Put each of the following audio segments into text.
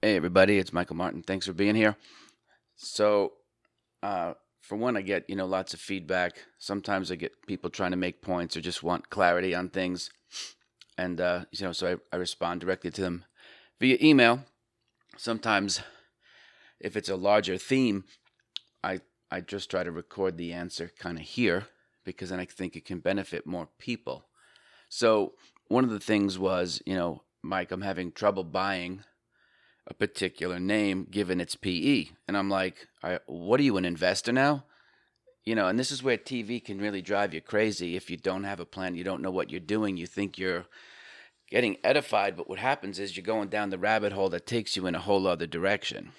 Hey, everybody, it's Michael Martin. Thanks for being here. So, uh, for one, I get, you know, lots of feedback. Sometimes I get people trying to make points or just want clarity on things. And, uh, you know, so I, I respond directly to them via email. Sometimes, if it's a larger theme, I, I just try to record the answer kind of here because then I think it can benefit more people. So, one of the things was, you know, Mike, I'm having trouble buying a particular name given its PE. And I'm like, what are you, an investor now? You know, and this is where TV can really drive you crazy if you don't have a plan, you don't know what you're doing, you think you're getting edified, but what happens is you're going down the rabbit hole that takes you in a whole other direction.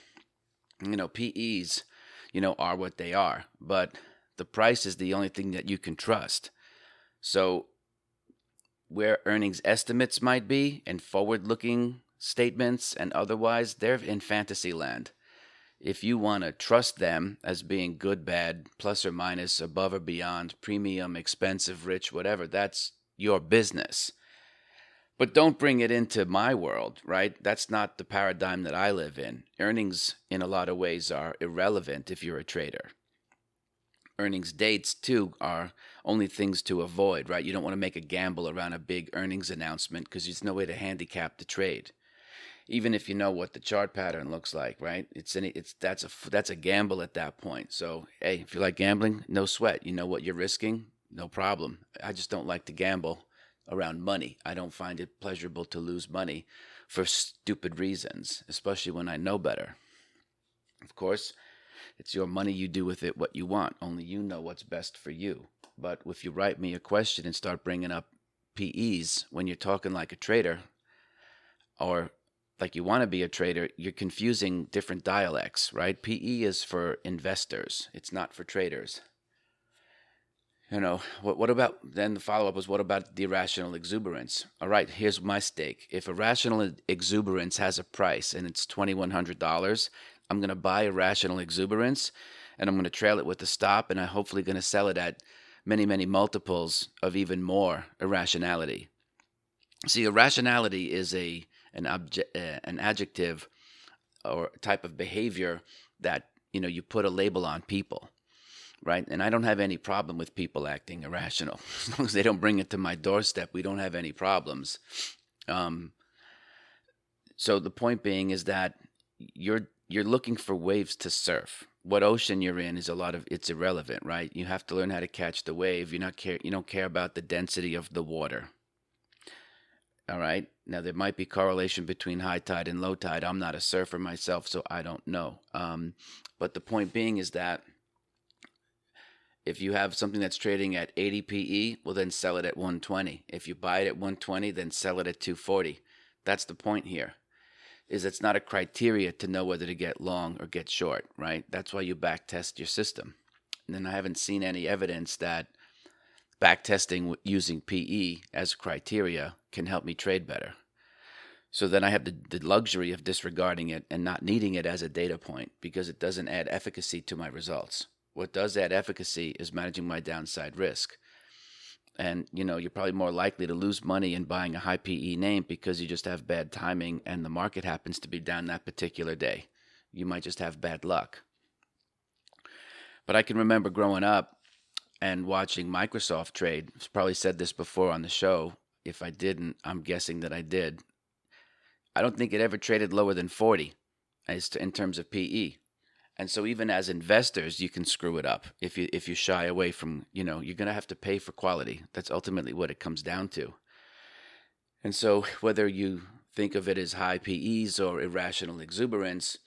You know, PEs, you know, are what they are, but the price is the only thing that you can trust. So, where earnings estimates might be and forward looking statements and otherwise, they're in fantasy land. If you want to trust them as being good, bad, plus or minus, above or beyond, premium, expensive, rich, whatever, that's your business. But don't bring it into my world, right? That's not the paradigm that I live in. Earnings, in a lot of ways, are irrelevant if you're a trader. Earnings dates, too, are only things to avoid, right? You don't want to make a gamble around a big earnings announcement because there's no way to handicap the trade even if you know what the chart pattern looks like, right? It's any, it's that's a that's a gamble at that point. So hey, if you like gambling, no sweat. You know what you're risking, no problem. I just don't like to gamble around money. I don't find it pleasurable to lose money for stupid reasons, especially when I know better. Of course, it's your money. You do with it what you want. Only you know what's best for you. But if you write me a question and start bringing up PEs when you're talking like a trader, or like you want to be a trader, you're confusing different dialects, right? PE is for investors, it's not for traders. You know, what, what about then the follow up was what about the irrational exuberance? All right, here's my stake. If irrational exuberance has a price and it's $2,100, I'm going to buy irrational exuberance and I'm going to trail it with a stop and I'm hopefully going to sell it at many, many multiples of even more irrationality. See, irrationality is a an object, uh, an adjective or type of behavior that you know you put a label on people right? And i don't have any problem with people acting irrational. As long as they don't bring it to my doorstep we don't have any problems. Um, so the point being is that you're you're looking for waves to surf. What ocean you're in is a lot of it's irrelevant right? You have to learn how to catch the wave. You're not care you don't care about the density of the water all right. Now there might be correlation between high tide and low tide. I'm not a surfer myself, so I don't know. Um, but the point being is that if you have something that's trading at 80 PE, well then sell it at 120. If you buy it at 120, then sell it at 240. That's the point here. Is it's not a criteria to know whether to get long or get short, right? That's why you back test your system. And then I haven't seen any evidence that backtesting using PE as criteria can help me trade better. So then I have the, the luxury of disregarding it and not needing it as a data point because it doesn't add efficacy to my results. What does add efficacy is managing my downside risk. And you know, you're probably more likely to lose money in buying a high PE name because you just have bad timing and the market happens to be down that particular day. You might just have bad luck. But I can remember growing up and watching Microsoft trade. Probably said this before on the show. If I didn't, I'm guessing that I did. I don't think it ever traded lower than 40 as to, in terms of PE. And so even as investors, you can screw it up if you if you shy away from, you know, you're going to have to pay for quality. That's ultimately what it comes down to. And so whether you think of it as high PEs or irrational exuberance,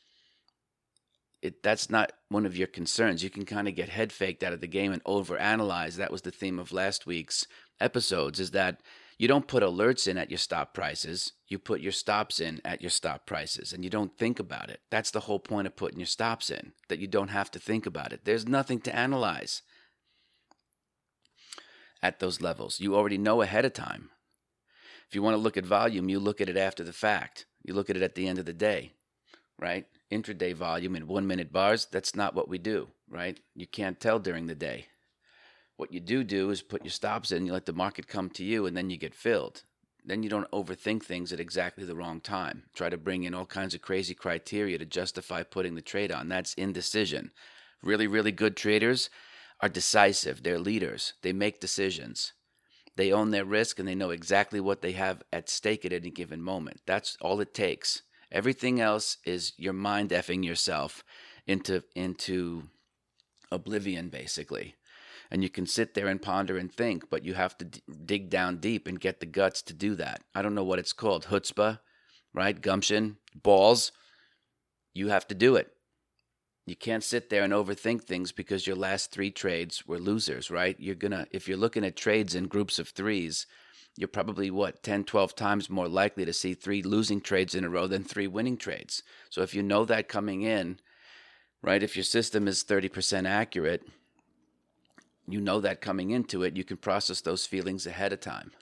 it that's not one of your concerns. You can kind of get head faked out of the game and overanalyze. That was the theme of last week's episodes is that you don't put alerts in at your stop prices. You put your stops in at your stop prices and you don't think about it. That's the whole point of putting your stops in, that you don't have to think about it. There's nothing to analyze at those levels. You already know ahead of time. If you want to look at volume, you look at it after the fact. You look at it at the end of the day, right? Intraday volume in one minute bars, that's not what we do, right? You can't tell during the day. What you do do is put your stops in, you let the market come to you, and then you get filled. then you don't overthink things at exactly the wrong time. Try to bring in all kinds of crazy criteria to justify putting the trade on. That's indecision. Really, really good traders are decisive. They're leaders. They make decisions. They own their risk and they know exactly what they have at stake at any given moment. That's all it takes. Everything else is your mind effing yourself into into oblivion basically and you can sit there and ponder and think, but you have to d- dig down deep and get the guts to do that. I don't know what it's called, chutzpah, right? Gumption, balls. You have to do it. You can't sit there and overthink things because your last three trades were losers, right? You're gonna, if you're looking at trades in groups of threes, you're probably what 10 12 times more likely to see three losing trades in a row than three winning trades so if you know that coming in right if your system is 30% accurate you know that coming into it, you can process those feelings ahead of time.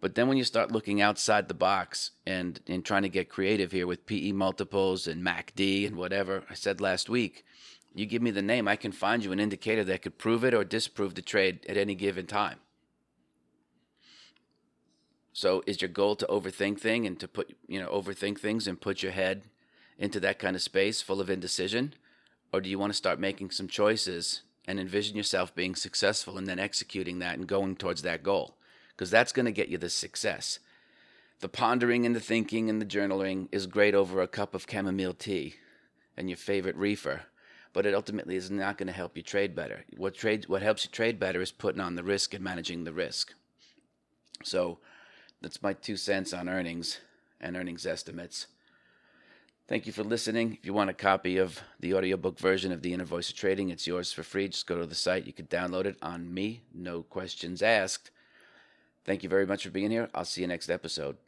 But then when you start looking outside the box and, and trying to get creative here with PE multiples and MACD and whatever I said last week, you give me the name, I can find you an indicator that could prove it or disprove the trade at any given time. So is your goal to overthink thing and to put you know overthink things and put your head into that kind of space full of indecision? Or do you want to start making some choices and envision yourself being successful and then executing that and going towards that goal because that's going to get you the success. The pondering and the thinking and the journaling is great over a cup of chamomile tea and your favorite reefer, but it ultimately is not going to help you trade better. What trade what helps you trade better is putting on the risk and managing the risk. So that's my two cents on earnings and earnings estimates. Thank you for listening. If you want a copy of the audiobook version of The Inner Voice of Trading, it's yours for free. Just go to the site. You can download it on me. No questions asked. Thank you very much for being here. I'll see you next episode.